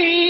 假